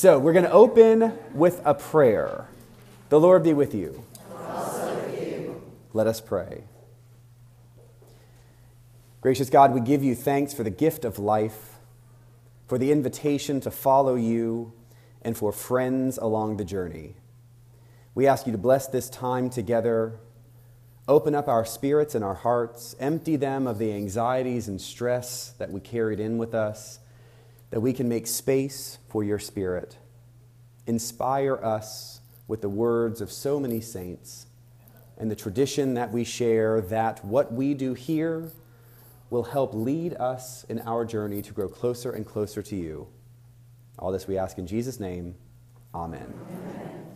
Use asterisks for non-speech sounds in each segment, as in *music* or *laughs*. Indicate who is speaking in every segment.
Speaker 1: So we're going to open with a prayer. The Lord be with you.
Speaker 2: with you.
Speaker 1: Let us pray. Gracious God, we give you thanks for the gift of life, for the invitation to follow you, and for friends along the journey. We ask you to bless this time together, open up our spirits and our hearts, empty them of the anxieties and stress that we carried in with us, that we can make space for your Spirit. Inspire us with the words of so many saints and the tradition that we share that what we do here will help lead us in our journey to grow closer and closer to you. All this we ask in Jesus' name. Amen. Amen.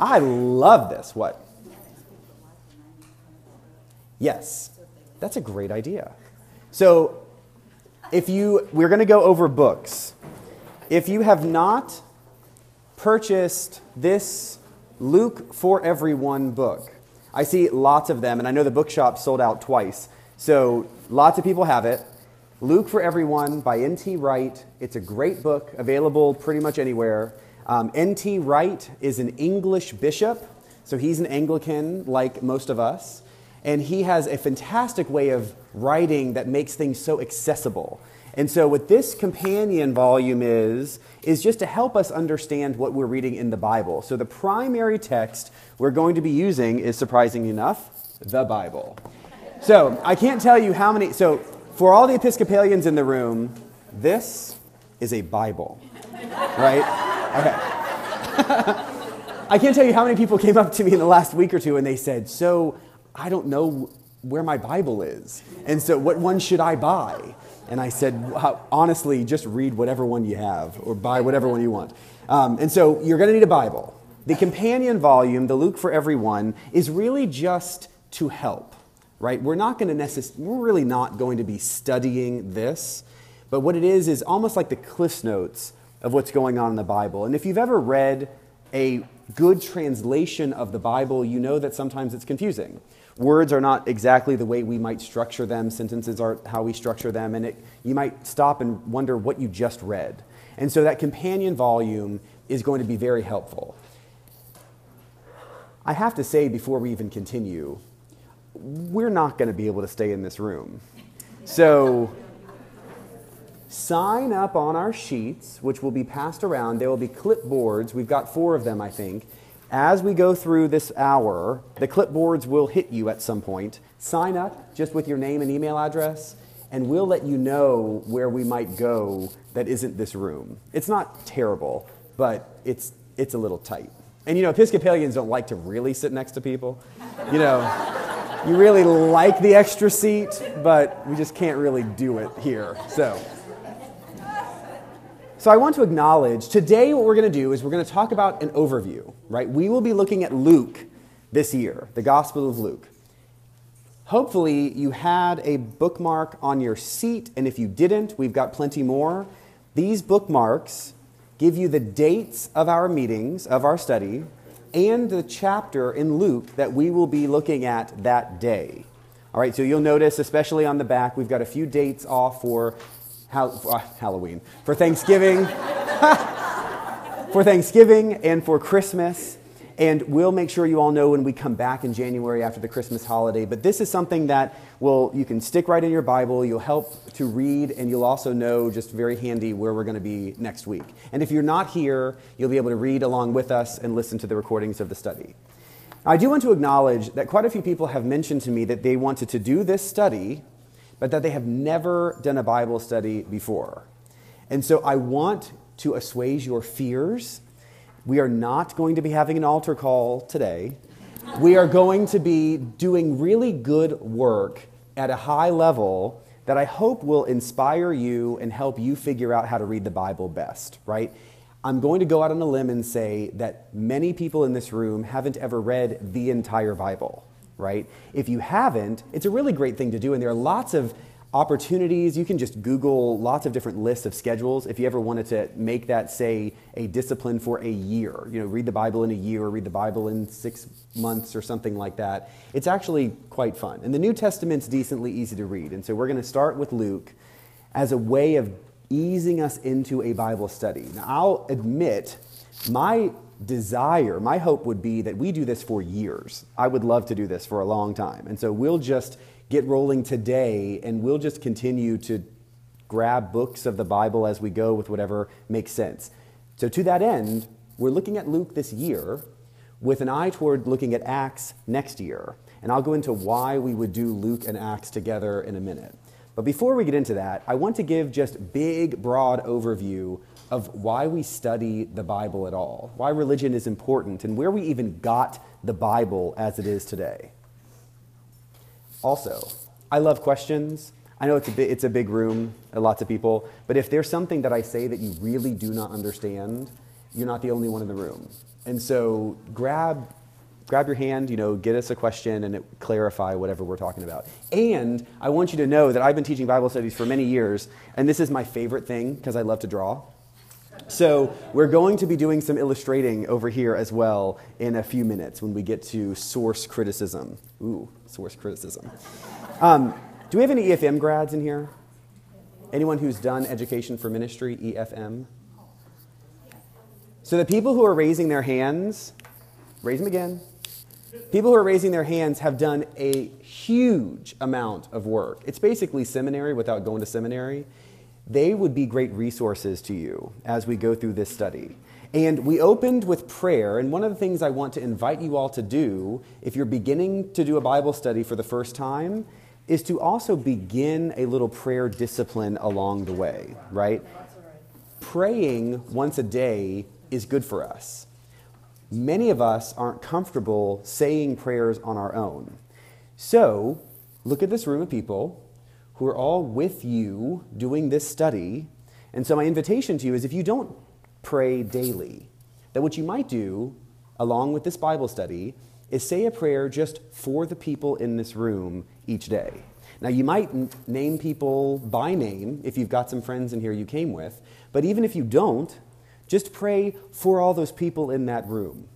Speaker 1: I love this. What? Yes, that's a great idea. So, if you, we're going to go over books. If you have not purchased this Luke for Everyone book, I see lots of them, and I know the bookshop sold out twice. So, lots of people have it. Luke for Everyone by N.T. Wright. It's a great book, available pretty much anywhere. Um, N.T. Wright is an English bishop, so he's an Anglican like most of us. And he has a fantastic way of writing that makes things so accessible. And so, what this companion volume is, is just to help us understand what we're reading in the Bible. So, the primary text we're going to be using is, surprisingly enough, the Bible. So, I can't tell you how many. So, for all the Episcopalians in the room, this is a Bible, right? Okay. *laughs* I can't tell you how many people came up to me in the last week or two and they said, So, I don't know where my Bible is. And so, what one should I buy? And I said, honestly, just read whatever one you have or buy whatever one you want. Um, and so, you're going to need a Bible. The companion volume, the Luke for Everyone, is really just to help, right? We're not going to necessarily, we're really not going to be studying this, but what it is is almost like the Cliff Notes of what's going on in the Bible. And if you've ever read a good translation of the Bible, you know that sometimes it's confusing. Words are not exactly the way we might structure them, sentences aren't how we structure them, and it, you might stop and wonder what you just read. And so that companion volume is going to be very helpful. I have to say before we even continue, we're not going to be able to stay in this room. So sign up on our sheets, which will be passed around. There will be clipboards. We've got four of them, I think. As we go through this hour, the clipboards will hit you at some point. Sign up just with your name and email address, and we'll let you know where we might go that isn't this room. It's not terrible, but it's, it's a little tight. And you know, Episcopalians don't like to really sit next to people. You know, you really like the extra seat, but we just can't really do it here. So. So I want to acknowledge today what we're going to do is we're going to talk about an overview, right? We will be looking at Luke this year, the Gospel of Luke. Hopefully, you had a bookmark on your seat, and if you didn't, we've got plenty more. These bookmarks give you the dates of our meetings, of our study, and the chapter in Luke that we will be looking at that day. All right, so you'll notice, especially on the back, we've got a few dates off for uh, Halloween, for Thanksgiving, *laughs* for Thanksgiving and for Christmas. And we'll make sure you all know when we come back in January after the Christmas holiday. But this is something that will you can stick right in your Bible. You'll help to read, and you'll also know just very handy where we're going to be next week. And if you're not here, you'll be able to read along with us and listen to the recordings of the study. I do want to acknowledge that quite a few people have mentioned to me that they wanted to do this study but that they have never done a Bible study before. And so I want to assuage your fears. We are not going to be having an altar call today. We are going to be doing really good work at a high level that I hope will inspire you and help you figure out how to read the Bible best, right? I'm going to go out on a limb and say that many people in this room haven't ever read the entire Bible right? If you haven't, it's a really great thing to do, and there are lots of opportunities. You can just Google lots of different lists of schedules. If you ever wanted to make that, say, a discipline for a year, you know, read the Bible in a year or read the Bible in six months or something like that, it's actually quite fun. And the New Testament's decently easy to read. And so we're going to start with Luke as a way of easing us into a Bible study. Now, I'll admit, my desire, my hope would be that we do this for years. I would love to do this for a long time. And so we'll just get rolling today and we'll just continue to grab books of the Bible as we go with whatever makes sense. So, to that end, we're looking at Luke this year with an eye toward looking at Acts next year. And I'll go into why we would do Luke and Acts together in a minute. But before we get into that, I want to give just big, broad overview of why we study the Bible at all, why religion is important, and where we even got the Bible as it is today. Also, I love questions. I know it's a, it's a big room, lots of people, but if there's something that I say that you really do not understand, you're not the only one in the room. And so grab grab your hand, you know, get us a question and it, clarify whatever we're talking about. And I want you to know that I've been teaching Bible studies for many years, and this is my favorite thing because I love to draw. So we're going to be doing some illustrating over here as well in a few minutes when we get to source criticism. Ooh, source criticism. Um, do we have any EFM grads in here? Anyone who's done education for ministry, EFM? So the people who are raising their hands, raise them again. People who are raising their hands have done a huge amount of work. It's basically seminary without going to seminary. They would be great resources to you as we go through this study. And we opened with prayer, and one of the things I want to invite you all to do, if you're beginning to do a Bible study for the first time, is to also begin a little prayer discipline along the way, right? Praying once a day is good for us. Many of us aren't comfortable saying prayers on our own. So, look at this room of people who are all with you doing this study. And so, my invitation to you is if you don't pray daily, that what you might do, along with this Bible study, is say a prayer just for the people in this room each day. Now, you might name people by name if you've got some friends in here you came with, but even if you don't, just pray for all those people in that room.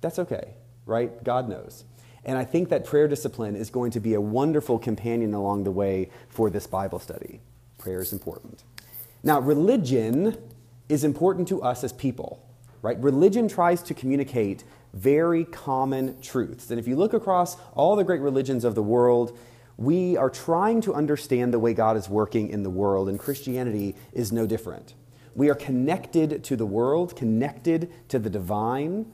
Speaker 1: That's okay, right? God knows. And I think that prayer discipline is going to be a wonderful companion along the way for this Bible study. Prayer is important. Now, religion is important to us as people, right? Religion tries to communicate very common truths. And if you look across all the great religions of the world, we are trying to understand the way God is working in the world, and Christianity is no different. We are connected to the world, connected to the divine.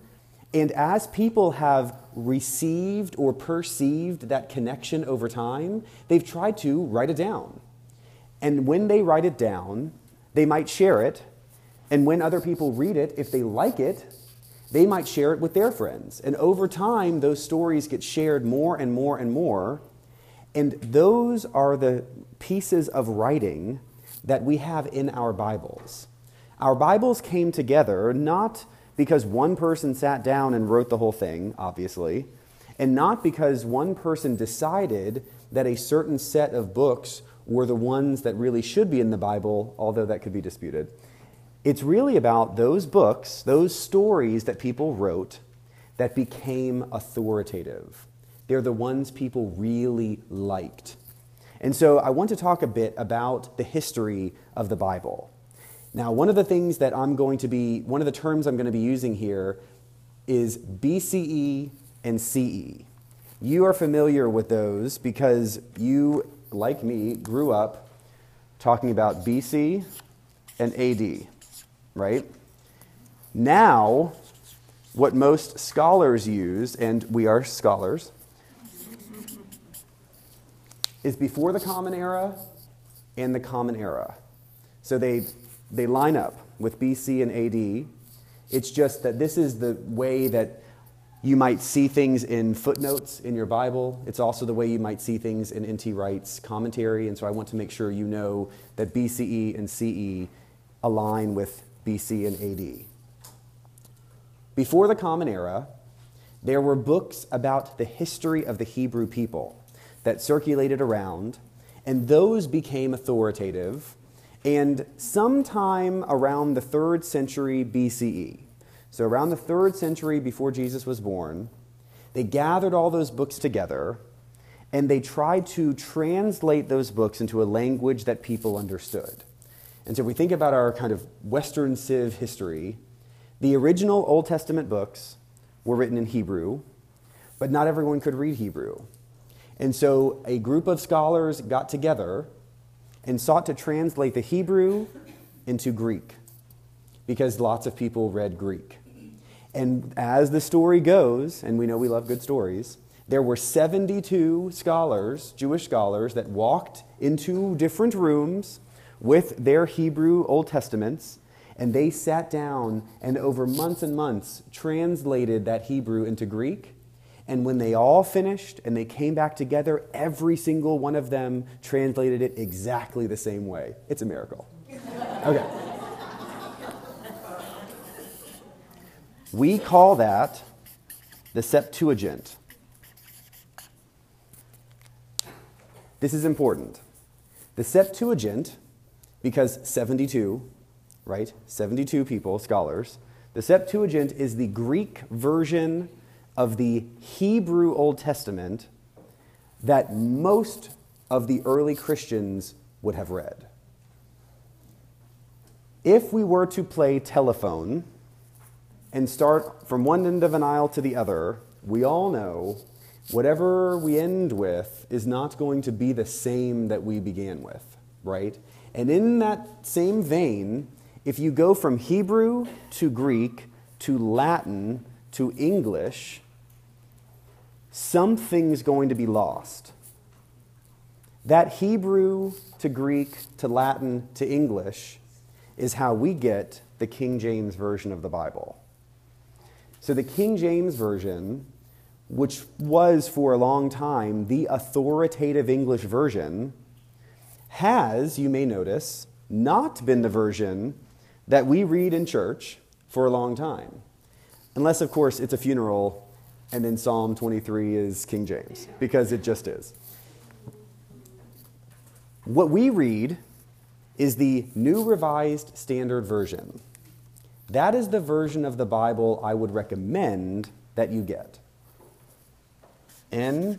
Speaker 1: And as people have received or perceived that connection over time, they've tried to write it down. And when they write it down, they might share it. And when other people read it, if they like it, they might share it with their friends. And over time, those stories get shared more and more and more. And those are the pieces of writing that we have in our Bibles. Our Bibles came together not because one person sat down and wrote the whole thing, obviously, and not because one person decided that a certain set of books were the ones that really should be in the Bible, although that could be disputed. It's really about those books, those stories that people wrote that became authoritative. They're the ones people really liked. And so I want to talk a bit about the history of the Bible. Now, one of the things that I'm going to be, one of the terms I'm going to be using here is BCE and CE. You are familiar with those because you, like me, grew up talking about BC and AD, right? Now, what most scholars use, and we are scholars, is before the Common Era and the Common Era. So they, they line up with BC and AD. It's just that this is the way that you might see things in footnotes in your Bible. It's also the way you might see things in N.T. Wright's commentary. And so I want to make sure you know that BCE and CE align with BC and AD. Before the Common Era, there were books about the history of the Hebrew people that circulated around, and those became authoritative. And sometime around the third century BCE, so around the third century before Jesus was born, they gathered all those books together and they tried to translate those books into a language that people understood. And so if we think about our kind of Western Civ history, the original Old Testament books were written in Hebrew, but not everyone could read Hebrew. And so a group of scholars got together and sought to translate the Hebrew into Greek because lots of people read Greek. And as the story goes, and we know we love good stories, there were 72 scholars, Jewish scholars, that walked into different rooms with their Hebrew Old Testaments, and they sat down and over months and months translated that Hebrew into Greek. And when they all finished and they came back together, every single one of them translated it exactly the same way. It's a miracle. Okay. We call that the Septuagint. This is important. The Septuagint, because 72, right? 72 people, scholars. The Septuagint is the Greek version of the Hebrew Old Testament that most of the early Christians would have read. If we were to play telephone and start from one end of an aisle to the other, we all know whatever we end with is not going to be the same that we began with, right? And in that same vein, if you go from Hebrew to Greek to Latin to English, something's going to be lost. That Hebrew to Greek to Latin to English is how we get the King James Version of the Bible. So, the King James Version which was for a long time the authoritative English version, has, you may notice, not been the version that we read in church for a long time. Unless, of course, it's a funeral and then Psalm 23 is King James, because it just is. What we read is the New Revised Standard Version. That is the version of the Bible I would recommend that you get. NRSV.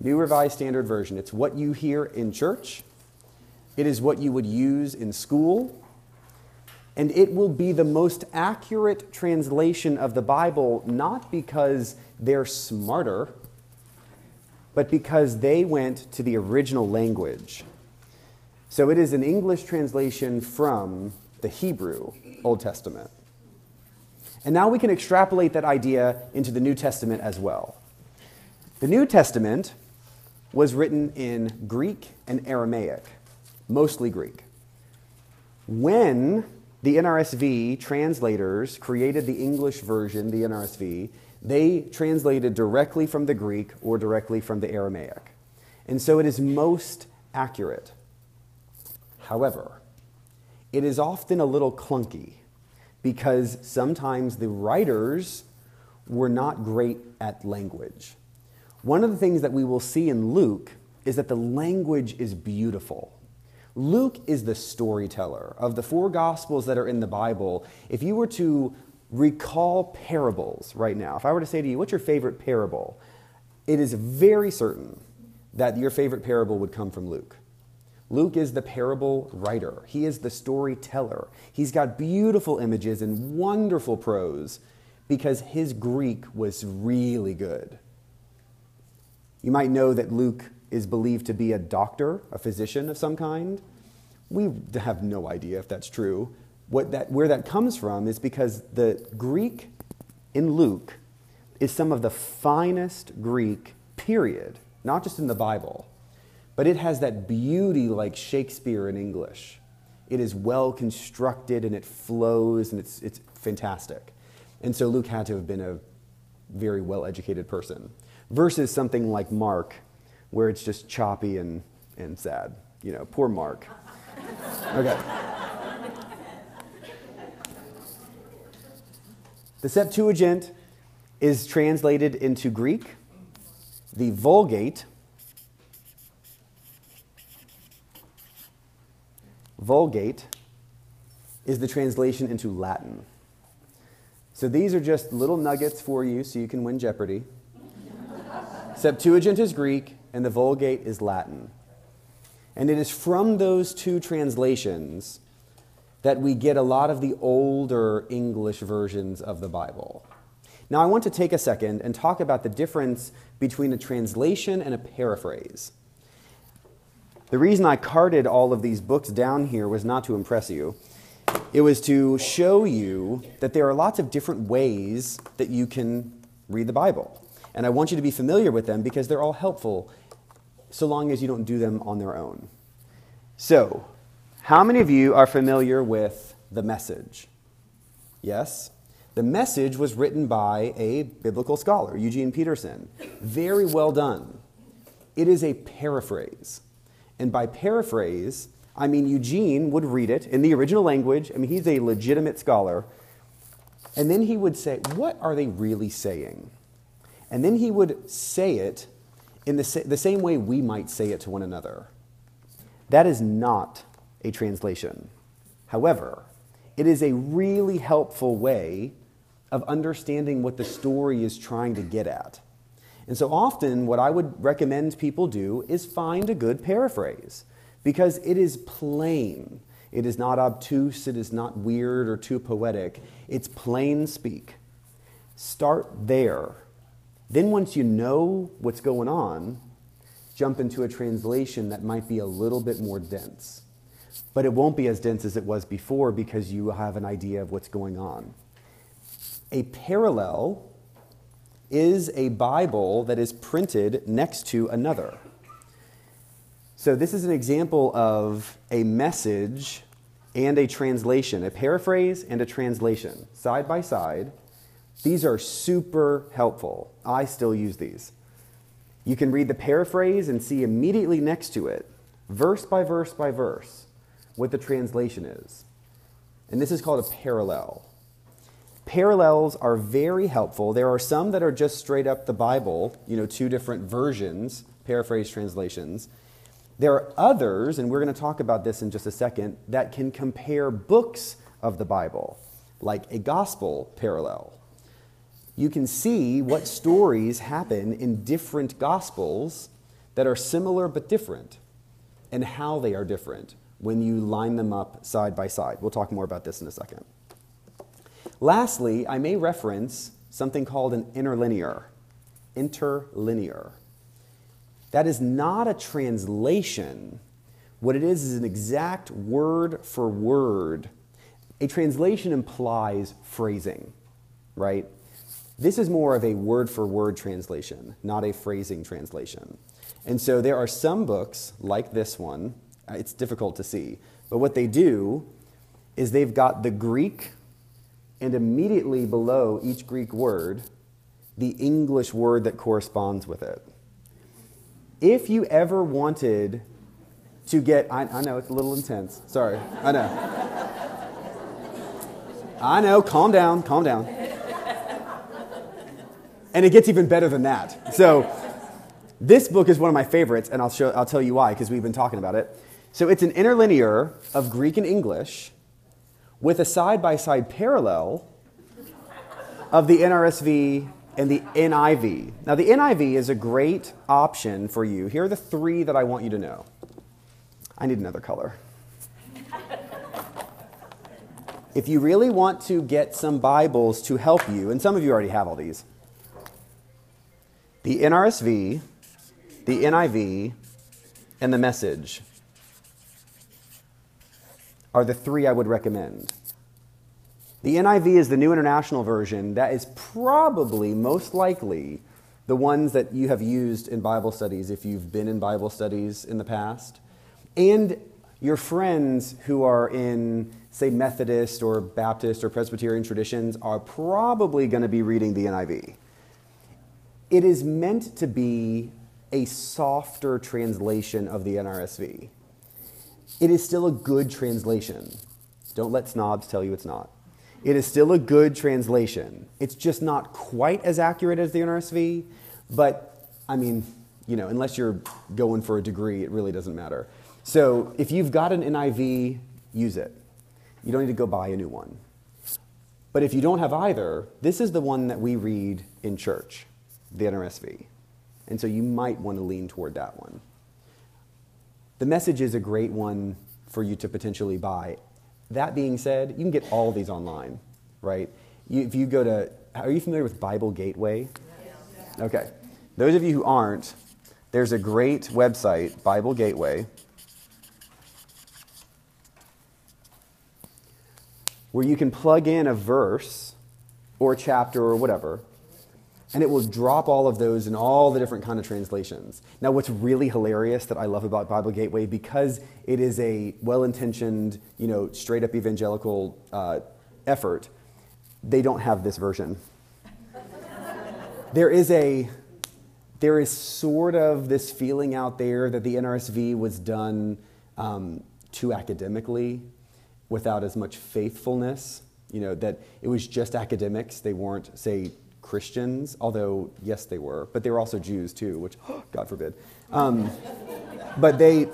Speaker 1: New Revised Standard Version. It's what you hear in church, it is what you would use in school, and it will be the most accurate translation of the Bible, not because they're smarter, but because they went to the original language. So it is an English translation from the Hebrew Old Testament. And now we can extrapolate that idea into the New Testament as well. The New Testament was written in Greek and Aramaic, mostly Greek. When the NRSV translators created the English version, the NRSV, they translated directly from the Greek or directly from the Aramaic. And so it is most accurate. However, it is often a little clunky because sometimes the writers were not great at language. One of the things that we will see in Luke is that the language is beautiful. Luke is the storyteller. Of the four gospels that are in the Bible, if you were to recall parables right now, if I were to say to you, what's your favorite parable? It is very certain that your favorite parable would come from Luke. Luke is the parable writer, he is the storyteller. He's got beautiful images and wonderful prose because his Greek was really good. You might know that Luke is believed to be a doctor, a physician of some kind. We have no idea if that's true. What that, where that comes from is because the Greek in Luke is some of the finest Greek, period, not just in the Bible. But it has that beauty like Shakespeare in English. It is well constructed and it flows and it's, it's fantastic. And so Luke had to have been a very well educated person versus something like Mark, where it's just choppy and, and sad. You know, poor Mark. Okay. The Septuagint is translated into Greek. The Vulgate Vulgate is the translation into Latin. So these are just little nuggets for you so you can win Jeopardy. Septuagint is Greek, and the Vulgate is Latin. And it is from those two translations that we get a lot of the older English versions of the Bible. Now, I want to take a second and talk about the difference between a translation and a paraphrase. The reason I carted all of these books down here was not to impress you. It was to show you that there are lots of different ways that you can read the Bible. And I want you to be familiar with them because they're all helpful so long as you don't do them on their own. So, how many of you are familiar with the message? Yes? The message was written by a biblical scholar, Eugene Peterson. Very well done. It is a paraphrase. And by paraphrase, I mean Eugene would read it in the original language. I mean, he's a legitimate scholar. And then he would say, What are they really saying? And then he would say it in the, sa- the same way we might say it to one another. That is not a translation. However, it is a really helpful way of understanding what the story is trying to get at. And so often, what I would recommend people do is find a good paraphrase because it is plain. It is not obtuse, it is not weird or too poetic. It's plain speak. Start there then, once you know what's going on, jump into a translation that might be a little bit more dense. But it won't be as dense as it was before because you have an idea of what's going on. A parallel is a Bible that is printed next to another. So, this is an example of a message and a translation, a paraphrase and a translation, side by side these are super helpful. I still use these. You can read the paraphrase and see immediately next to it, verse by verse by verse, what the translation is. And this is called a parallel. Parallels are very helpful. There are some that are just straight up the Bible, you know, two different versions, paraphrase translations. There are others, and we're going to talk about this in just a second, that can compare books of the Bible, like a gospel parallel you can see what stories happen in different gospels that are similar but different and how they are different when you line them up side by side. We'll talk more about this in a second. Lastly, I may reference something called an interlinear. Interlinear. That is not a translation. What it is is an exact word for word. A translation implies phrasing, right? This is more of a word for word translation, not a phrasing translation. And so there are some books, like this one, uh, it's difficult to see, but what they do is they've got the Greek, and immediately below each Greek word, the English word that corresponds with it. If you ever wanted to get, I, I know it's a little intense, sorry, I know. I know, calm down, calm down. And it gets even better than that. So, this book is one of my favorites, and I'll, show, I'll tell you why, because we've been talking about it. So, it's an interlinear of Greek and English with a side by side parallel of the NRSV and the NIV. Now, the NIV is a great option for you. Here are the three that I want you to know. I need another color. if you really want to get some Bibles to help you, and some of you already have all these, the NRSV, the NIV, and the Message are the three I would recommend. The NIV is the New International Version. That is probably most likely the ones that you have used in Bible studies if you've been in Bible studies in the past. And your friends who are in, say, Methodist or Baptist or Presbyterian traditions are probably going to be reading the NIV. It is meant to be a softer translation of the NRSV. It is still a good translation. Don't let snobs tell you it's not. It is still a good translation. It's just not quite as accurate as the NRSV, but I mean, you know, unless you're going for a degree, it really doesn't matter. So if you've got an NIV, use it. You don't need to go buy a new one. But if you don't have either, this is the one that we read in church the NRSV. And so you might want to lean toward that one. The message is a great one for you to potentially buy. That being said, you can get all these online, right? You, if you go to, are you familiar with Bible Gateway? Okay. Those of you who aren't, there's a great website, Bible Gateway, where you can plug in a verse or a chapter or whatever, and it will drop all of those in all the different kind of translations. Now, what's really hilarious that I love about Bible Gateway, because it is a well-intentioned, you know, straight-up evangelical uh, effort, they don't have this version. there is a there is sort of this feeling out there that the NRSV was done um, too academically, without as much faithfulness. You know that it was just academics; they weren't, say, Christians, although, yes, they were, but they were also Jews too, which, *gasps* God forbid. Um, but they,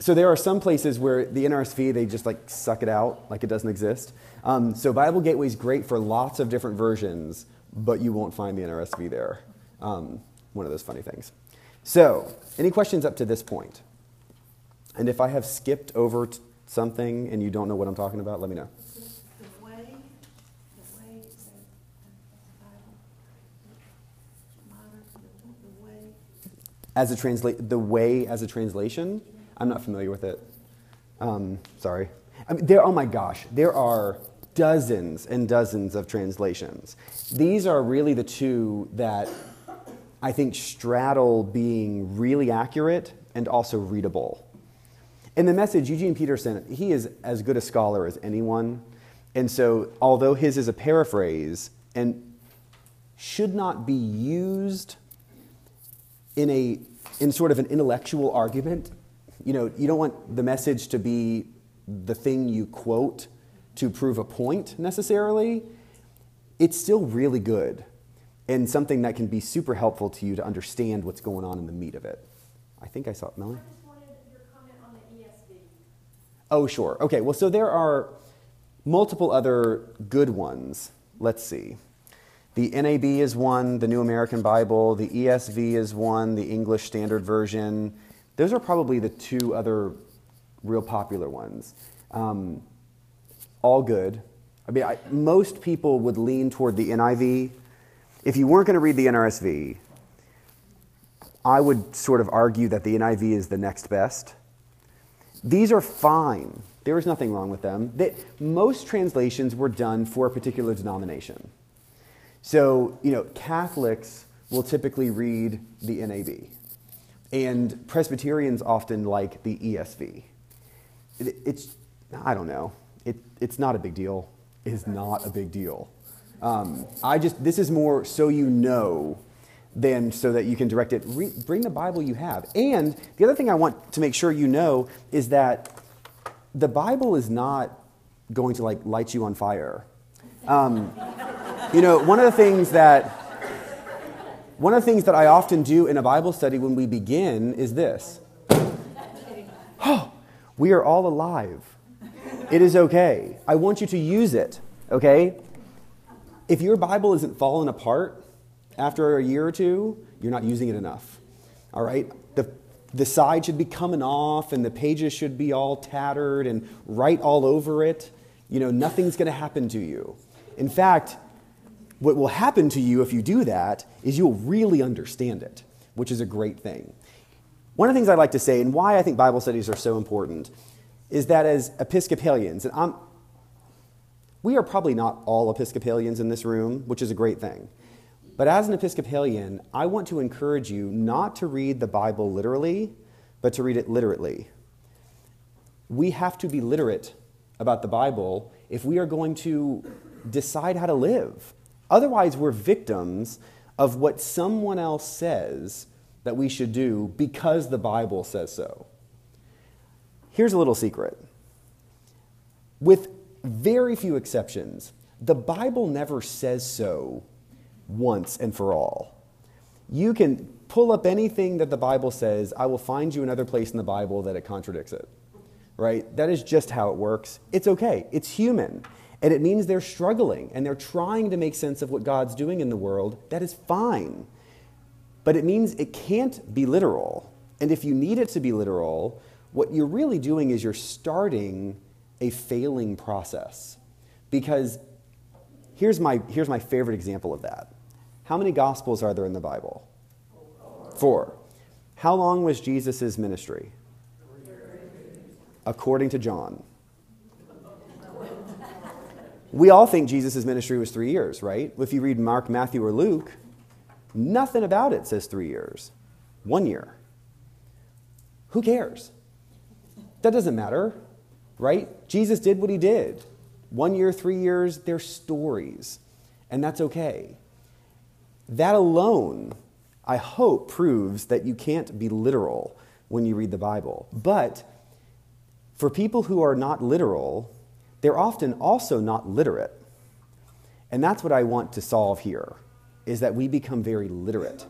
Speaker 1: so there are some places where the NRSV, they just like suck it out like it doesn't exist. Um, so Bible Gateway is great for lots of different versions, but you won't find the NRSV there. Um, one of those funny things. So, any questions up to this point? And if I have skipped over t- something and you don't know what I'm talking about, let me know. As a translate the way as a translation i'm not familiar with it. Um, sorry. I mean, there oh my gosh there are dozens and dozens of translations. These are really the two that i think straddle being really accurate and also readable. In the message eugene peterson he is as good a scholar as anyone. And so although his is a paraphrase and should not be used in a in sort of an intellectual argument. You know, you don't want the message to be the thing you quote to prove a point necessarily. It's still really good and something that can be super helpful to you to understand what's going on in the meat of it. I think I saw Melanie. Oh, sure. Okay, well, so there are multiple other good ones. Let's see. The NAB is one, the New American Bible, the ESV is one, the English Standard Version. Those are probably the two other real popular ones. Um, all good. I mean, I, most people would lean toward the NIV. If you weren't going to read the NRSV, I would sort of argue that the NIV is the next best. These are fine. There is nothing wrong with them. They, most translations were done for a particular denomination. So, you know, Catholics will typically read the NAB, and Presbyterians often like the ESV. It, it's, I don't know, it, it's not a big deal. Is not a big deal. Um, I just, this is more so you know than so that you can direct it. Re- bring the Bible you have. And the other thing I want to make sure you know is that the Bible is not going to like light you on fire. Um, you know, one of the things that one of the things that I often do in a Bible study when we begin is this. Oh, *gasps* we are all alive. It is okay. I want you to use it, okay? If your Bible isn't falling apart after a year or two, you're not using it enough. All right? The, the side should be coming off and the pages should be all tattered and write all over it. You know, nothing's going to happen to you. In fact, what will happen to you if you do that is you'll really understand it, which is a great thing. One of the things I like to say, and why I think Bible studies are so important, is that as Episcopalians, and I'm, we are probably not all Episcopalians in this room, which is a great thing. But as an Episcopalian, I want to encourage you not to read the Bible literally, but to read it literately. We have to be literate about the Bible if we are going to decide how to live. Otherwise, we're victims of what someone else says that we should do because the Bible says so. Here's a little secret. With very few exceptions, the Bible never says so once and for all. You can pull up anything that the Bible says, I will find you another place in the Bible that it contradicts it. Right? That is just how it works. It's okay, it's human. And it means they're struggling and they're trying to make sense of what God's doing in the world. That is fine. but it means it can't be literal. And if you need it to be literal, what you're really doing is you're starting a failing process. Because here's my, here's my favorite example of that. How many gospels are there in the Bible? Four. How long was Jesus' ministry? According to John. We all think Jesus' ministry was three years, right? If you read Mark, Matthew, or Luke, nothing about it says three years. One year. Who cares? That doesn't matter, right? Jesus did what he did. One year, three years, they're stories, and that's okay. That alone, I hope, proves that you can't be literal when you read the Bible. But for people who are not literal, they're often also not literate. And that's what I want to solve here is that we become very literate.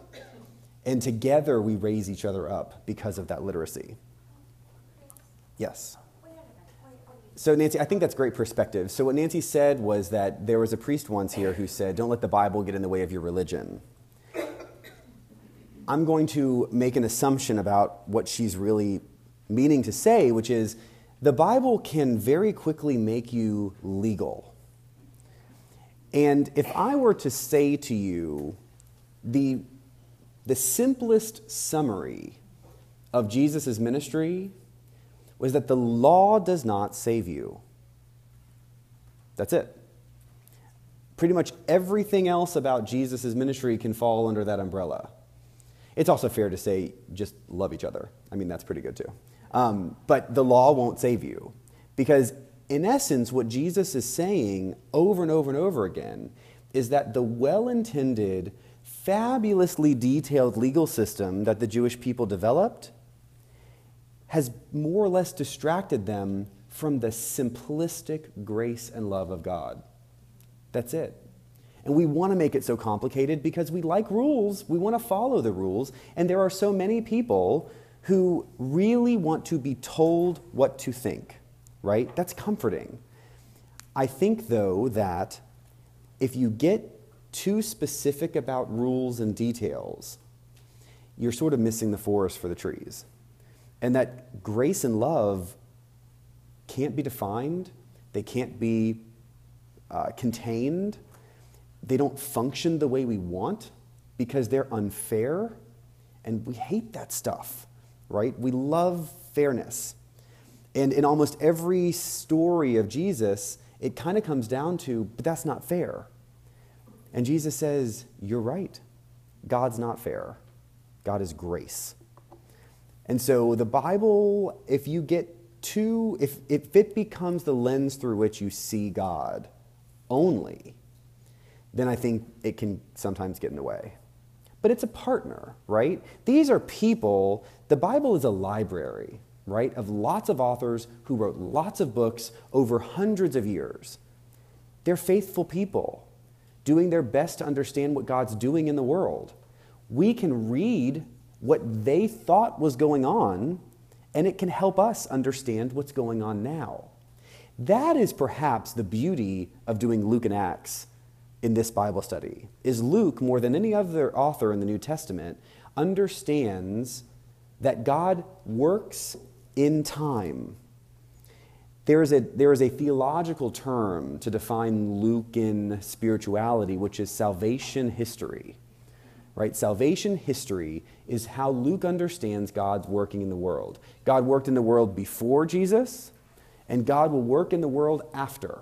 Speaker 1: And together we raise each other up because of that literacy. Yes. So, Nancy, I think that's great perspective. So, what Nancy said was that there was a priest once here who said, Don't let the Bible get in the way of your religion. I'm going to make an assumption about what she's really meaning to say, which is the Bible can very quickly make you legal. And if I were to say to you the, the simplest summary of Jesus' ministry was that the law does not save you. That's it. Pretty much everything else about Jesus' ministry can fall under that umbrella. It's also fair to say just love each other. I mean, that's pretty good too. Um, but the law won't save you. Because, in essence, what Jesus is saying over and over and over again is that the well intended, fabulously detailed legal system that the Jewish people developed has more or less distracted them from the simplistic grace and love of God. That's it. And we want to make it so complicated because we like rules. We want to follow the rules. And there are so many people who really want to be told what to think, right? That's comforting. I think, though, that if you get too specific about rules and details, you're sort of missing the forest for the trees. And that grace and love can't be defined, they can't be uh, contained, they don't function the way we want because they're unfair, and we hate that stuff right? We love fairness. And in almost every story of Jesus, it kind of comes down to, but that's not fair. And Jesus says, You're right. God's not fair, God is grace. And so the Bible, if you get too, if, if it becomes the lens through which you see God only, then I think it can sometimes get in the way but it's a partner, right? These are people, the Bible is a library, right, of lots of authors who wrote lots of books over hundreds of years. They're faithful people doing their best to understand what God's doing in the world. We can read what they thought was going on, and it can help us understand what's going on now. That is perhaps the beauty of doing Luke and Acts in this Bible study is Luke, more than any other author in the New Testament, understands that God works in time. There is, a, there is a theological term to define Lucan spirituality, which is salvation history. Right? Salvation history is how Luke understands God's working in the world. God worked in the world before Jesus, and God will work in the world after.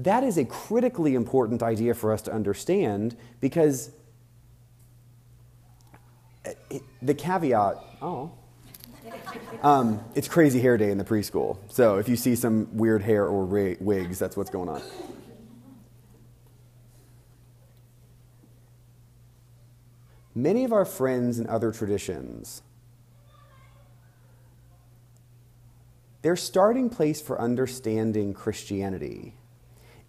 Speaker 1: That is a critically important idea for us to understand because it, the caveat, oh, um, it's crazy hair day in the preschool. So if you see some weird hair or wigs, that's what's going on. Many of our friends in other traditions, their starting place for understanding Christianity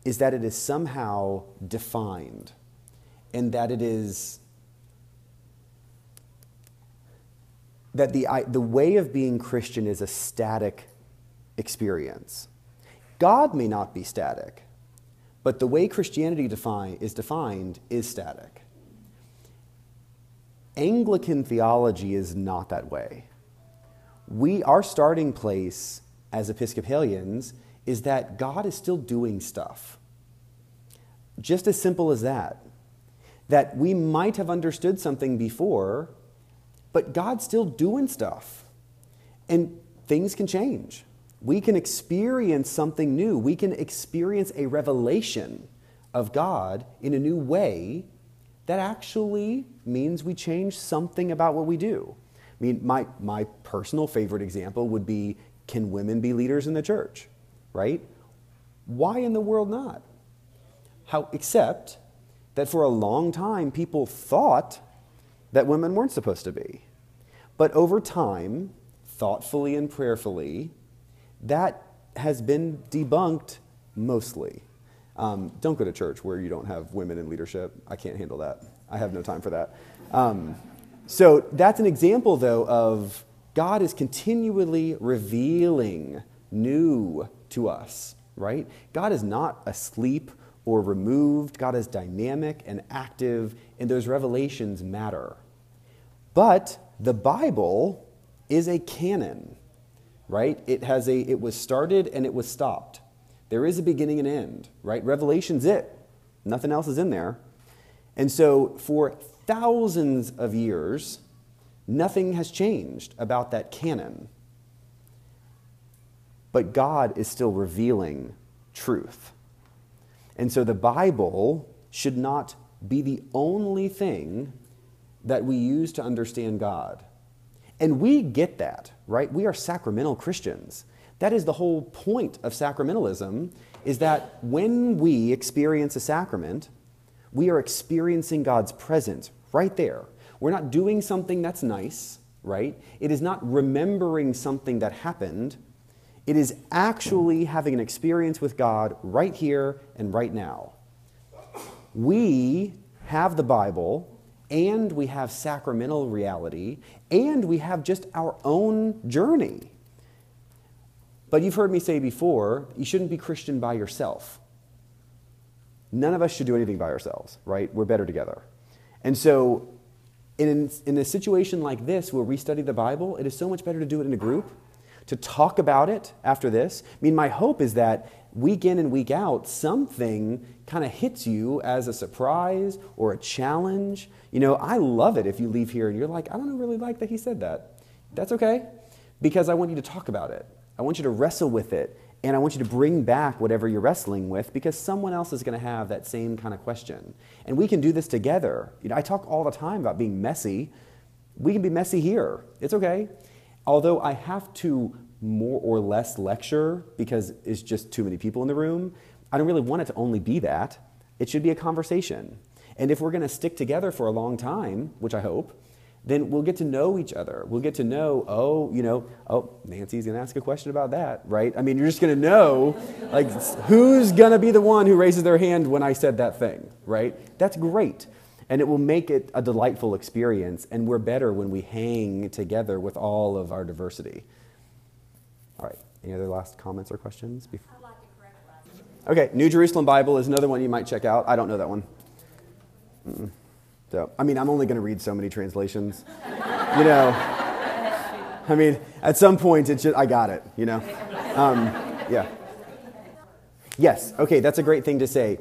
Speaker 1: is that it is somehow defined and that it is that the, the way of being Christian is a static experience. God may not be static, but the way Christianity define, is defined is static. Anglican theology is not that way. We, our starting place as Episcopalians is that God is still doing stuff. Just as simple as that. That we might have understood something before, but God's still doing stuff. And things can change. We can experience something new. We can experience a revelation of God in a new way that actually means we change something about what we do. I mean, my, my personal favorite example would be can women be leaders in the church? Right? Why in the world not? How, except that for a long time people thought that women weren't supposed to be. But over time, thoughtfully and prayerfully, that has been debunked mostly. Um, don't go to church where you don't have women in leadership. I can't handle that. I have no time for that. Um, so that's an example, though, of God is continually revealing new to us, right? God is not asleep or removed. God is dynamic and active, and those revelations matter. But the Bible is a canon, right? It has a it was started and it was stopped. There is a beginning and end, right? Revelation's it. Nothing else is in there. And so for thousands of years, nothing has changed about that canon. But God is still revealing truth. And so the Bible should not be the only thing that we use to understand God. And we get that, right? We are sacramental Christians. That is the whole point of sacramentalism is that when we experience a sacrament, we are experiencing God's presence right there. We're not doing something that's nice, right? It is not remembering something that happened. It is actually having an experience with God right here and right now. We have the Bible and we have sacramental reality, and we have just our own journey. But you've heard me say before, you shouldn't be Christian by yourself. None of us should do anything by ourselves, right? We're better together. And so, in, in a situation like this where we study the Bible, it is so much better to do it in a group, to talk about it after this. I mean, my hope is that week in and week out, something kind of hits you as a surprise or a challenge. You know, I love it if you leave here and you're like, I don't really like that he said that. That's okay, because I want you to talk about it. I want you to wrestle with it, and I want you to bring back whatever you're wrestling with because someone else is going to have that same kind of question. And we can do this together. You know, I talk all the time about being messy. We can be messy here. It's okay. Although I have to more or less lecture because it's just too many people in the room. I don't really want it to only be that. It should be a conversation. And if we're going to stick together for a long time, which I hope, then we'll get to know each other. We'll get to know, oh, you know, oh, Nancy's going to ask a question about that, right? I mean, you're just going to know, like, who's going to be the one who raises their hand when I said that thing, right? That's great. And it will make it a delightful experience, and we're better when we hang together with all of our diversity. All right. Any other last comments or questions? Before? Okay. New Jerusalem Bible is another one you might check out. I don't know that one. So, I mean, I'm only going to read so many translations. *laughs* you know, *laughs* I mean, at some point, it's just, I got it, you know? Um, yeah. Yes, okay, that's a great thing to say.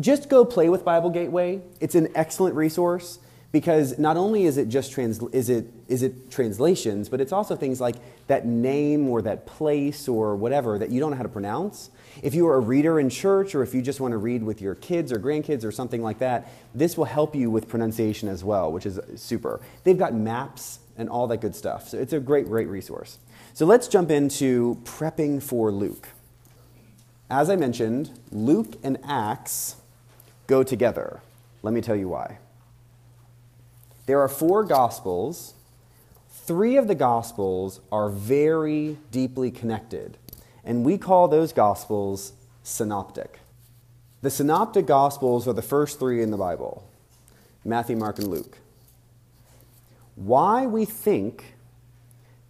Speaker 1: Just go play with Bible Gateway. It's an excellent resource because not only is it just trans- is it, is it translations, but it's also things like that name or that place or whatever that you don't know how to pronounce. If you are a reader in church or if you just want to read with your kids or grandkids or something like that, this will help you with pronunciation as well, which is super. They've got maps and all that good stuff. So it's a great, great resource. So let's jump into prepping for Luke. As I mentioned, Luke and Acts go together. Let me tell you why. There are four Gospels. Three of the Gospels are very deeply connected, and we call those Gospels synoptic. The synoptic Gospels are the first three in the Bible Matthew, Mark, and Luke. Why we think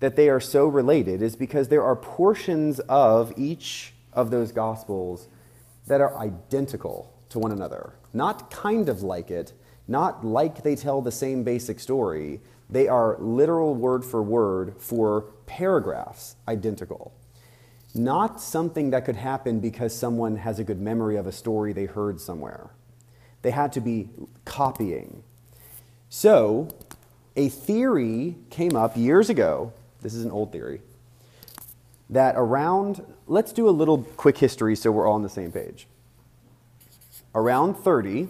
Speaker 1: that they are so related is because there are portions of each of those Gospels that are identical to one another. Not kind of like it, Not like they tell the same basic story, they are literal word for word for paragraphs identical. Not something that could happen because someone has a good memory of a story they heard somewhere. They had to be copying. So, a theory came up years ago. This is an old theory. That around, let's do a little quick history so we're all on the same page. Around 30,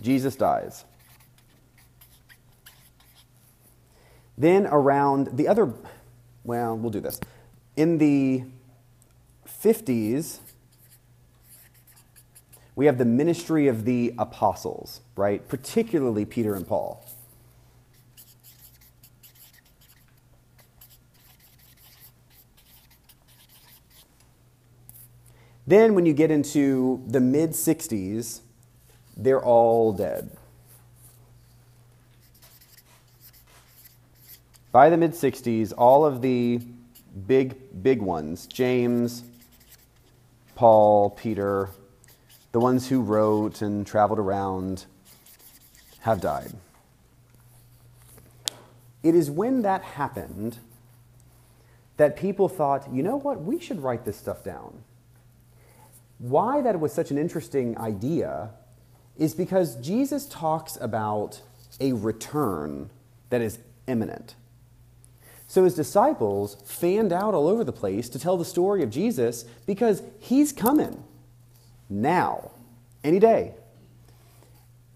Speaker 1: Jesus dies. Then around the other, well, we'll do this. In the 50s, we have the ministry of the apostles, right? Particularly Peter and Paul. Then, when you get into the mid 60s, they're all dead. By the mid 60s, all of the big, big ones James, Paul, Peter, the ones who wrote and traveled around, have died. It is when that happened that people thought, you know what, we should write this stuff down. Why that was such an interesting idea is because Jesus talks about a return that is imminent. So his disciples fanned out all over the place to tell the story of Jesus because he's coming now, any day.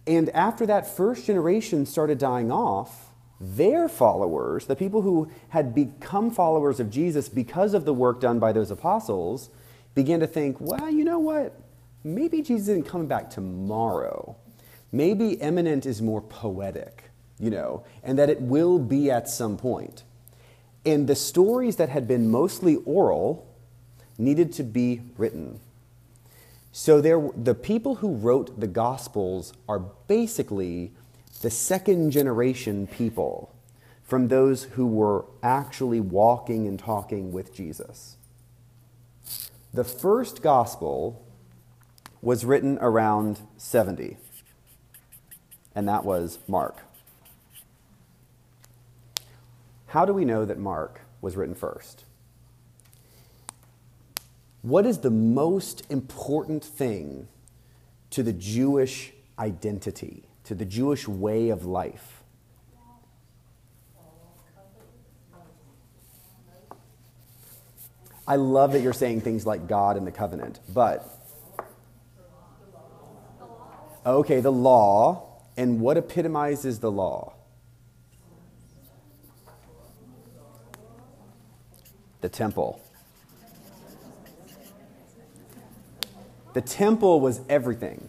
Speaker 1: And after that first generation started dying off, their followers, the people who had become followers of Jesus because of the work done by those apostles, began to think, well, you know what? Maybe Jesus isn't coming back tomorrow. Maybe imminent is more poetic, you know, and that it will be at some point. And the stories that had been mostly oral needed to be written. So there, the people who wrote the Gospels are basically the second generation people from those who were actually walking and talking with Jesus. The first Gospel was written around 70, and that was Mark. How do we know that Mark was written first? What is the most important thing to the Jewish identity, to the Jewish way of life? I love that you're saying things like God and the covenant, but. Okay, the law. And what epitomizes the law? the temple. The temple was everything.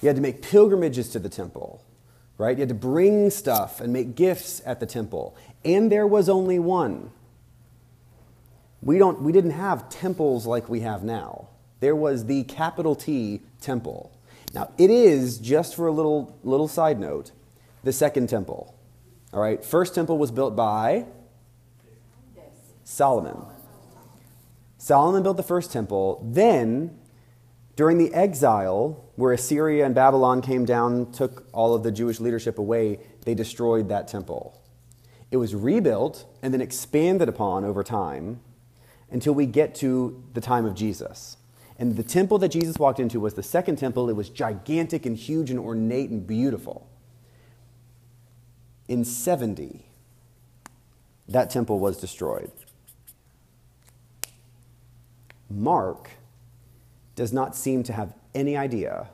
Speaker 1: You had to make pilgrimages to the temple, right? You had to bring stuff and make gifts at the temple. And there was only one. We, don't, we didn't have temples like we have now. There was the capital T temple. Now, it is, just for a little, little side note, the second temple. All right, first temple was built by Solomon. Solomon built the first temple. Then, during the exile, where Assyria and Babylon came down, took all of the Jewish leadership away, they destroyed that temple. It was rebuilt and then expanded upon over time until we get to the time of Jesus. And the temple that Jesus walked into was the second temple. It was gigantic and huge and ornate and beautiful. In 70, that temple was destroyed. Mark does not seem to have any idea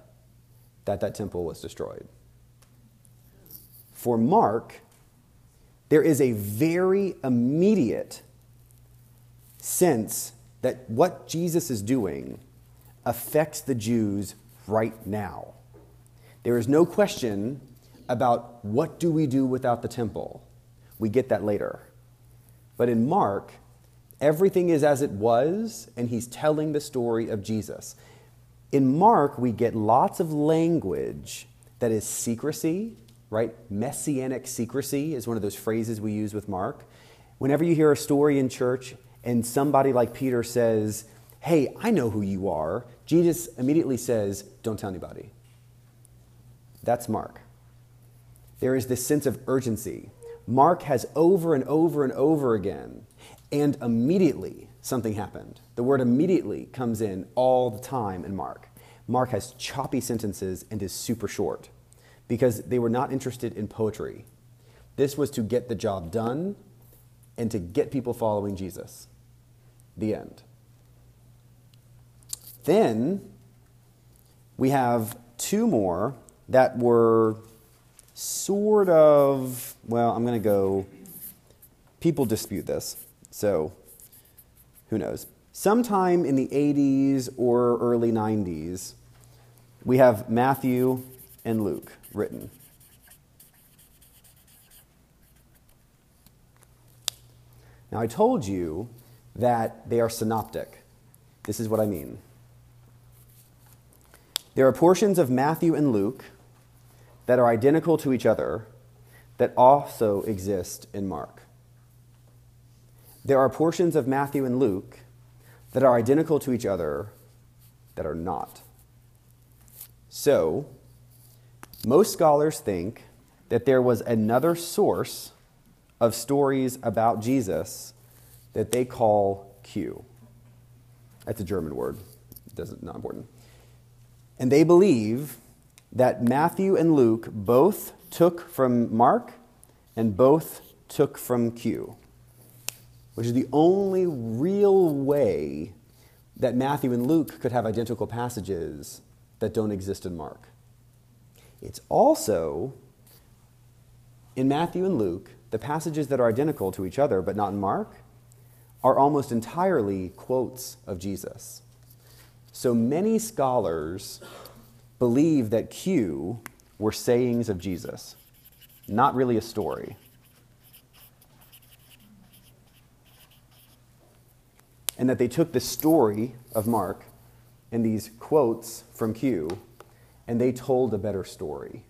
Speaker 1: that that temple was destroyed. For Mark, there is a very immediate sense that what Jesus is doing affects the Jews right now. There is no question about what do we do without the temple. We get that later. But in Mark, Everything is as it was, and he's telling the story of Jesus. In Mark, we get lots of language that is secrecy, right? Messianic secrecy is one of those phrases we use with Mark. Whenever you hear a story in church and somebody like Peter says, Hey, I know who you are, Jesus immediately says, Don't tell anybody. That's Mark. There is this sense of urgency. Mark has over and over and over again, and immediately something happened. The word immediately comes in all the time in Mark. Mark has choppy sentences and is super short because they were not interested in poetry. This was to get the job done and to get people following Jesus. The end. Then we have two more that were sort of, well, I'm going to go, people dispute this. So who knows? Sometime in the 80s or early 90s, we have Matthew and Luke written. Now, I told you that they are synoptic. This is what I mean. There are portions of Matthew and Luke that are identical to each other that also exist in Mark. There are portions of Matthew and Luke that are identical to each other that are not. So, most scholars think that there was another source of stories about Jesus that they call Q. That's a German word. Doesn't not important. And they believe that Matthew and Luke both took from Mark and both took from Q, which is the only real way that Matthew and Luke could have identical passages that don't exist in Mark. It's also in Matthew and Luke, the passages that are identical to each other but not in Mark are almost entirely quotes of Jesus. So many scholars believe that Q were sayings of Jesus, not really a story. And that they took the story of Mark and these quotes from Q and they told a better story.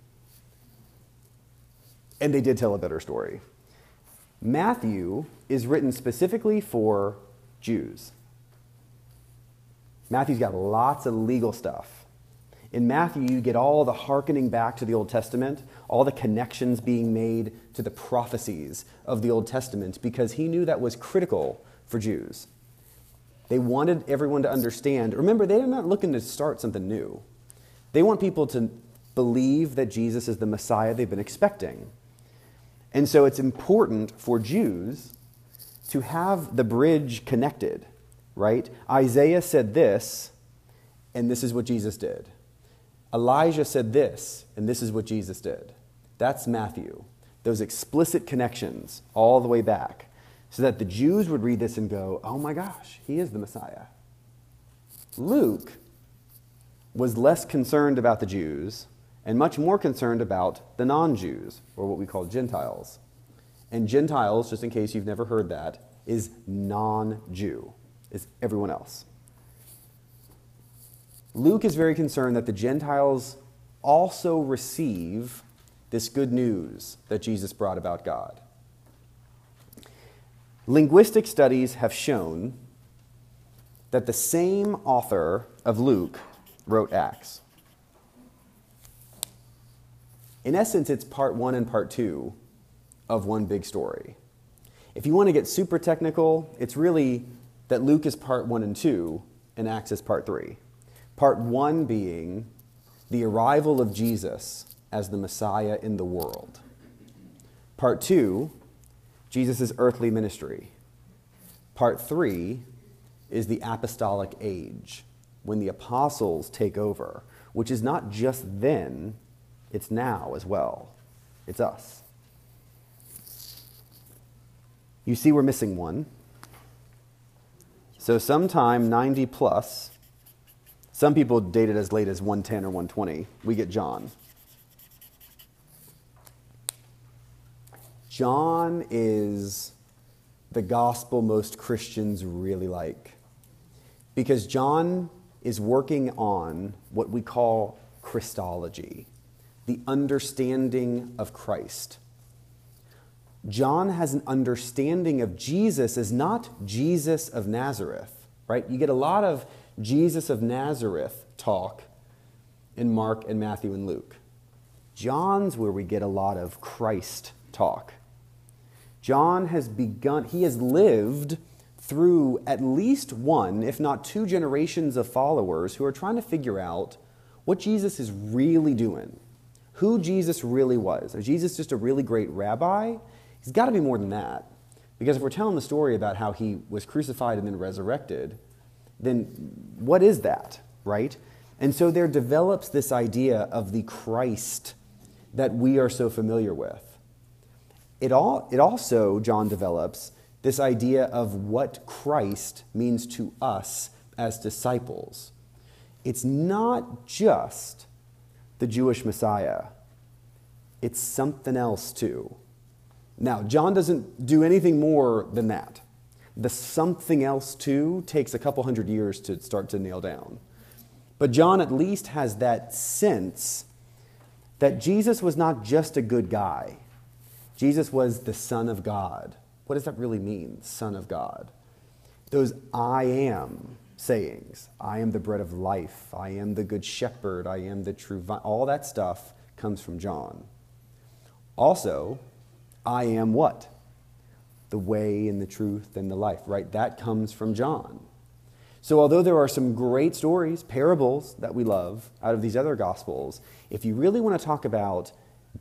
Speaker 1: And they did tell a better story. Matthew is written specifically for Jews. Matthew's got lots of legal stuff. In Matthew, you get all the hearkening back to the Old Testament, all the connections being made to the prophecies of the Old Testament, because he knew that was critical for Jews. They wanted everyone to understand. Remember, they're not looking to start something new. They want people to believe that Jesus is the Messiah they've been expecting. And so it's important for Jews to have the bridge connected, right? Isaiah said this, and this is what Jesus did. Elijah said this, and this is what Jesus did. That's Matthew. Those explicit connections all the way back, so that the Jews would read this and go, oh my gosh, he is the Messiah. Luke was less concerned about the Jews and much more concerned about the non Jews, or what we call Gentiles. And Gentiles, just in case you've never heard that, is non Jew, is everyone else. Luke is very concerned that the Gentiles also receive this good news that Jesus brought about God. Linguistic studies have shown that the same author of Luke wrote Acts. In essence, it's part one and part two of one big story. If you want to get super technical, it's really that Luke is part one and two, and Acts is part three. Part one being the arrival of Jesus as the Messiah in the world. Part two, Jesus' earthly ministry. Part three is the apostolic age when the apostles take over, which is not just then, it's now as well. It's us. You see, we're missing one. So, sometime 90 plus, some people date it as late as 110 or 120, we get John. John is the gospel most Christians really like. Because John is working on what we call Christology, the understanding of Christ. John has an understanding of Jesus as not Jesus of Nazareth, right? You get a lot of Jesus of Nazareth talk in Mark and Matthew and Luke. John's where we get a lot of Christ talk. John has begun, he has lived through at least one, if not two generations of followers who are trying to figure out what Jesus is really doing, who Jesus really was. Is Jesus just a really great rabbi? He's got to be more than that. Because if we're telling the story about how he was crucified and then resurrected, then what is that, right? And so there develops this idea of the Christ that we are so familiar with. It, all, it also, John develops, this idea of what Christ means to us as disciples. It's not just the Jewish Messiah, it's something else too. Now, John doesn't do anything more than that. The something else too takes a couple hundred years to start to nail down. But John at least has that sense that Jesus was not just a good guy, Jesus was the Son of God. What does that really mean, Son of God? Those I am sayings I am the bread of life, I am the good shepherd, I am the true vine, all that stuff comes from John. Also, I am what? The way and the truth and the life, right? That comes from John. So, although there are some great stories, parables that we love out of these other gospels, if you really want to talk about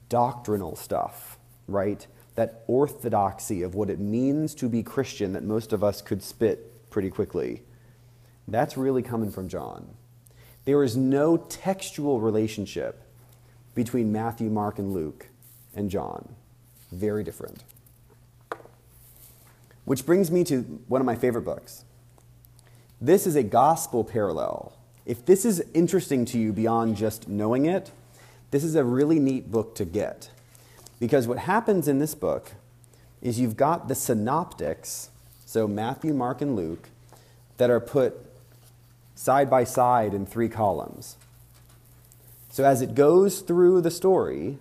Speaker 1: doctrinal stuff, right? That orthodoxy of what it means to be Christian that most of us could spit pretty quickly, that's really coming from John. There is no textual relationship between Matthew, Mark, and Luke and John. Very different. Which brings me to one of my favorite books. This is a gospel parallel. If this is interesting to you beyond just knowing it, this is a really neat book to get. Because what happens in this book is you've got the synoptics, so Matthew, Mark, and Luke, that are put side by side in three columns. So as it goes through the story,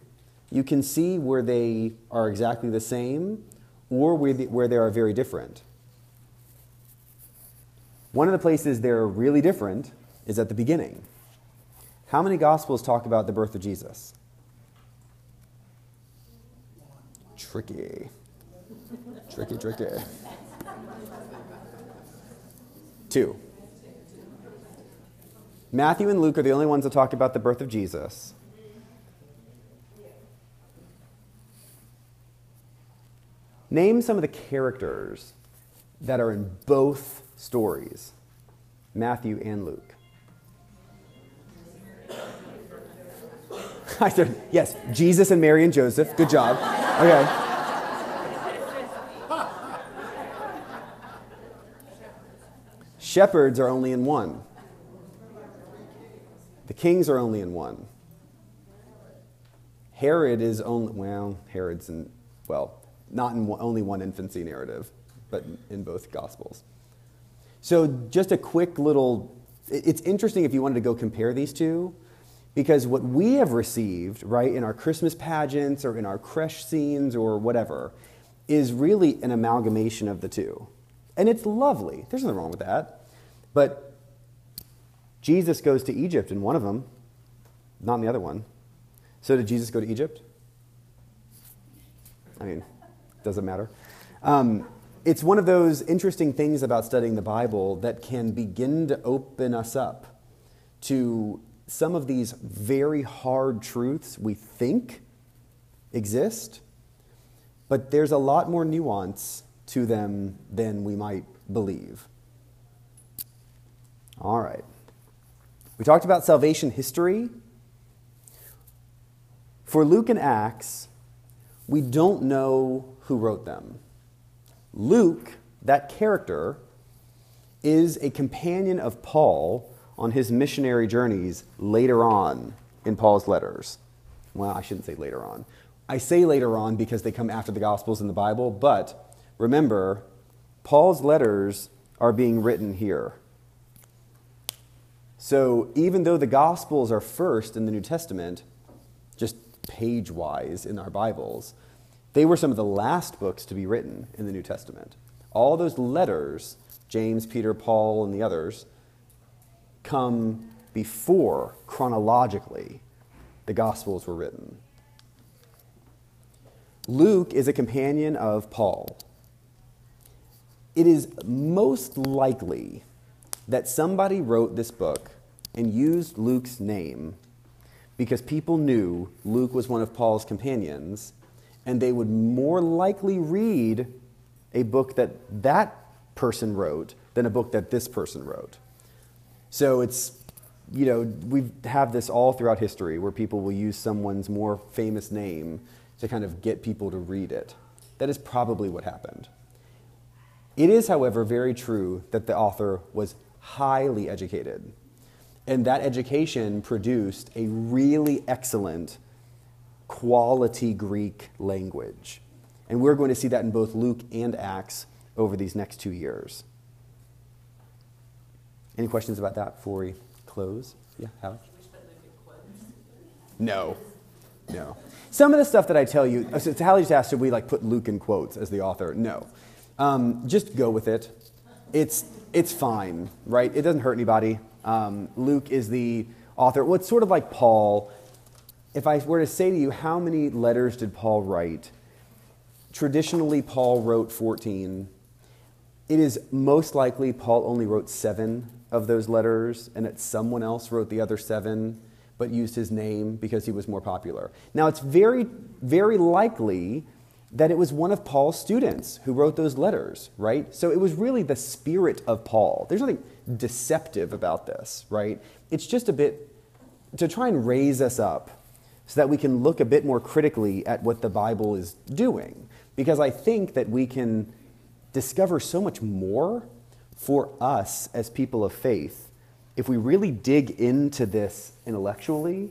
Speaker 1: you can see where they are exactly the same or where they are very different. One of the places they're really different is at the beginning. How many Gospels talk about the birth of Jesus? Tricky. Tricky, tricky. Two. Matthew and Luke are the only ones that talk about the birth of Jesus. Name some of the characters that are in both stories Matthew and Luke. *laughs* I said, yes, Jesus and Mary and Joseph. Good job. Okay. Shepherds are only in one. The kings are only in one. Herod is only, well, Herod's in, well, not in only one infancy narrative, but in both Gospels. So, just a quick little, it's interesting if you wanted to go compare these two, because what we have received, right, in our Christmas pageants or in our creche scenes or whatever, is really an amalgamation of the two. And it's lovely. There's nothing wrong with that. But Jesus goes to Egypt in one of them, not in the other one. So did Jesus go to Egypt? I mean, doesn't matter. Um, it's one of those interesting things about studying the Bible that can begin to open us up to some of these very hard truths we think exist, but there's a lot more nuance to them than we might believe. All right. We talked about salvation history. For Luke and Acts, we don't know who wrote them. Luke, that character, is a companion of Paul on his missionary journeys later on in Paul's letters. Well, I shouldn't say later on. I say later on because they come after the Gospels in the Bible, but remember, Paul's letters are being written here. So even though the Gospels are first in the New Testament, just page wise in our Bibles, they were some of the last books to be written in the New Testament. All those letters, James, Peter, Paul, and the others, come before chronologically the Gospels were written. Luke is a companion of Paul. It is most likely that somebody wrote this book and used Luke's name because people knew Luke was one of Paul's companions, and they would more likely read a book that that person wrote than a book that this person wrote. So it's, you know, we have this all throughout history where people will use someone's more famous name to kind of get people to read it. That is probably what happened. It is, however, very true that the author was highly educated. And that education produced a really excellent quality Greek language. And we're going to see that in both Luke and Acts over these next two years. Any questions about that before we close? Yeah, Hallie? No. No. Some of the stuff that I tell you, so Hallie just asked, should we like put Luke in quotes as the author? No. Um, just go with it. It's, it's fine, right? It doesn't hurt anybody. Um, Luke is the author. Well, it's sort of like Paul. If I were to say to you, how many letters did Paul write? Traditionally, Paul wrote 14. It is most likely Paul only wrote seven of those letters and that someone else wrote the other seven but used his name because he was more popular. Now, it's very, very likely that it was one of Paul's students who wrote those letters, right? So it was really the spirit of Paul. There's nothing deceptive about this, right? It's just a bit to try and raise us up so that we can look a bit more critically at what the Bible is doing. Because I think that we can discover so much more for us as people of faith if we really dig into this intellectually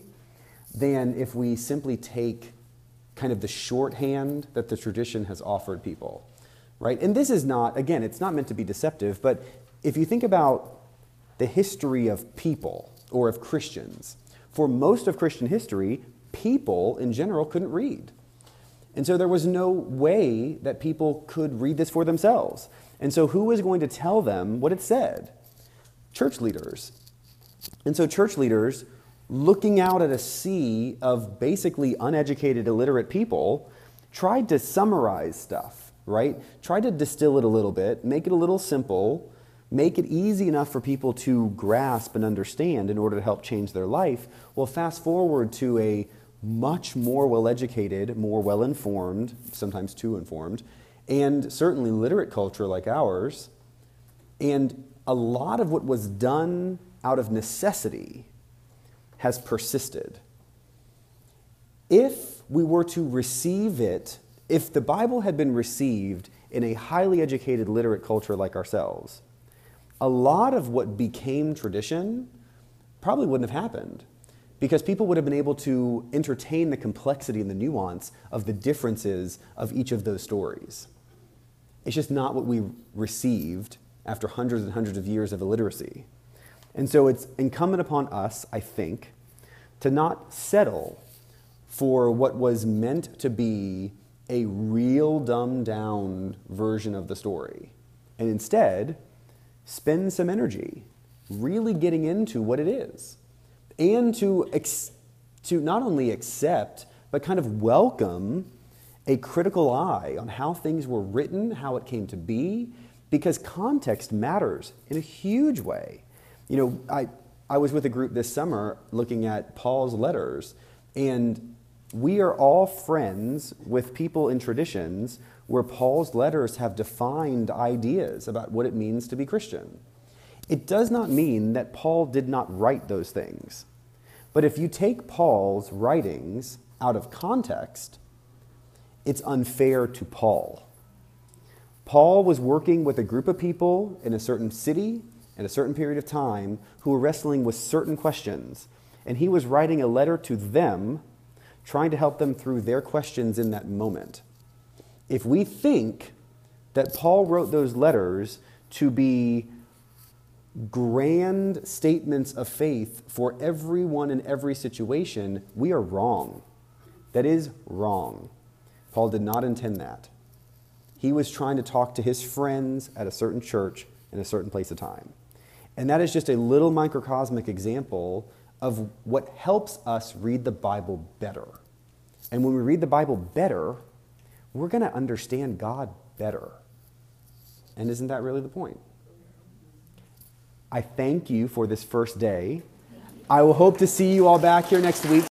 Speaker 1: than if we simply take kind of the shorthand that the tradition has offered people, right? And this is not, again, it's not meant to be deceptive, but if you think about the history of people or of Christians, for most of Christian history, people in general couldn't read. And so there was no way that people could read this for themselves. And so who was going to tell them what it said? Church leaders. And so church leaders, looking out at a sea of basically uneducated, illiterate people, tried to summarize stuff, right? Tried to distill it a little bit, make it a little simple, make it easy enough for people to grasp and understand in order to help change their life. Well, fast forward to a much more well educated, more well informed, sometimes too informed, and certainly literate culture like ours. And a lot of what was done out of necessity has persisted. If we were to receive it, if the Bible had been received in a highly educated, literate culture like ourselves, a lot of what became tradition probably wouldn't have happened because people would have been able to entertain the complexity and the nuance of the differences of each of those stories. It's just not what we received after hundreds and hundreds of years of illiteracy. And so it's incumbent upon us, I think, to not settle for what was meant to be a real dumbed down version of the story, and instead spend some energy really getting into what it is, and to, ex- to not only accept, but kind of welcome a critical eye on how things were written, how it came to be, because context matters in a huge way. You know, I, I was with a group this summer looking at Paul's letters, and we are all friends with people in traditions where Paul's letters have defined ideas about what it means to be Christian. It does not mean that Paul did not write those things. But if you take Paul's writings out of context, it's unfair to Paul. Paul was working with a group of people in a certain city in a certain period of time who were wrestling with certain questions. And he was writing a letter to them, trying to help them through their questions in that moment. If we think that Paul wrote those letters to be grand statements of faith for everyone in every situation, we are wrong. That is wrong. Paul did not intend that. He was trying to talk to his friends at a certain church in a certain place of time. And that is just a little microcosmic example of what helps us read the Bible better. And when we read the Bible better, we're going to understand God better. And isn't that really the point? I thank you for this first day. I will hope to see you all back here next week.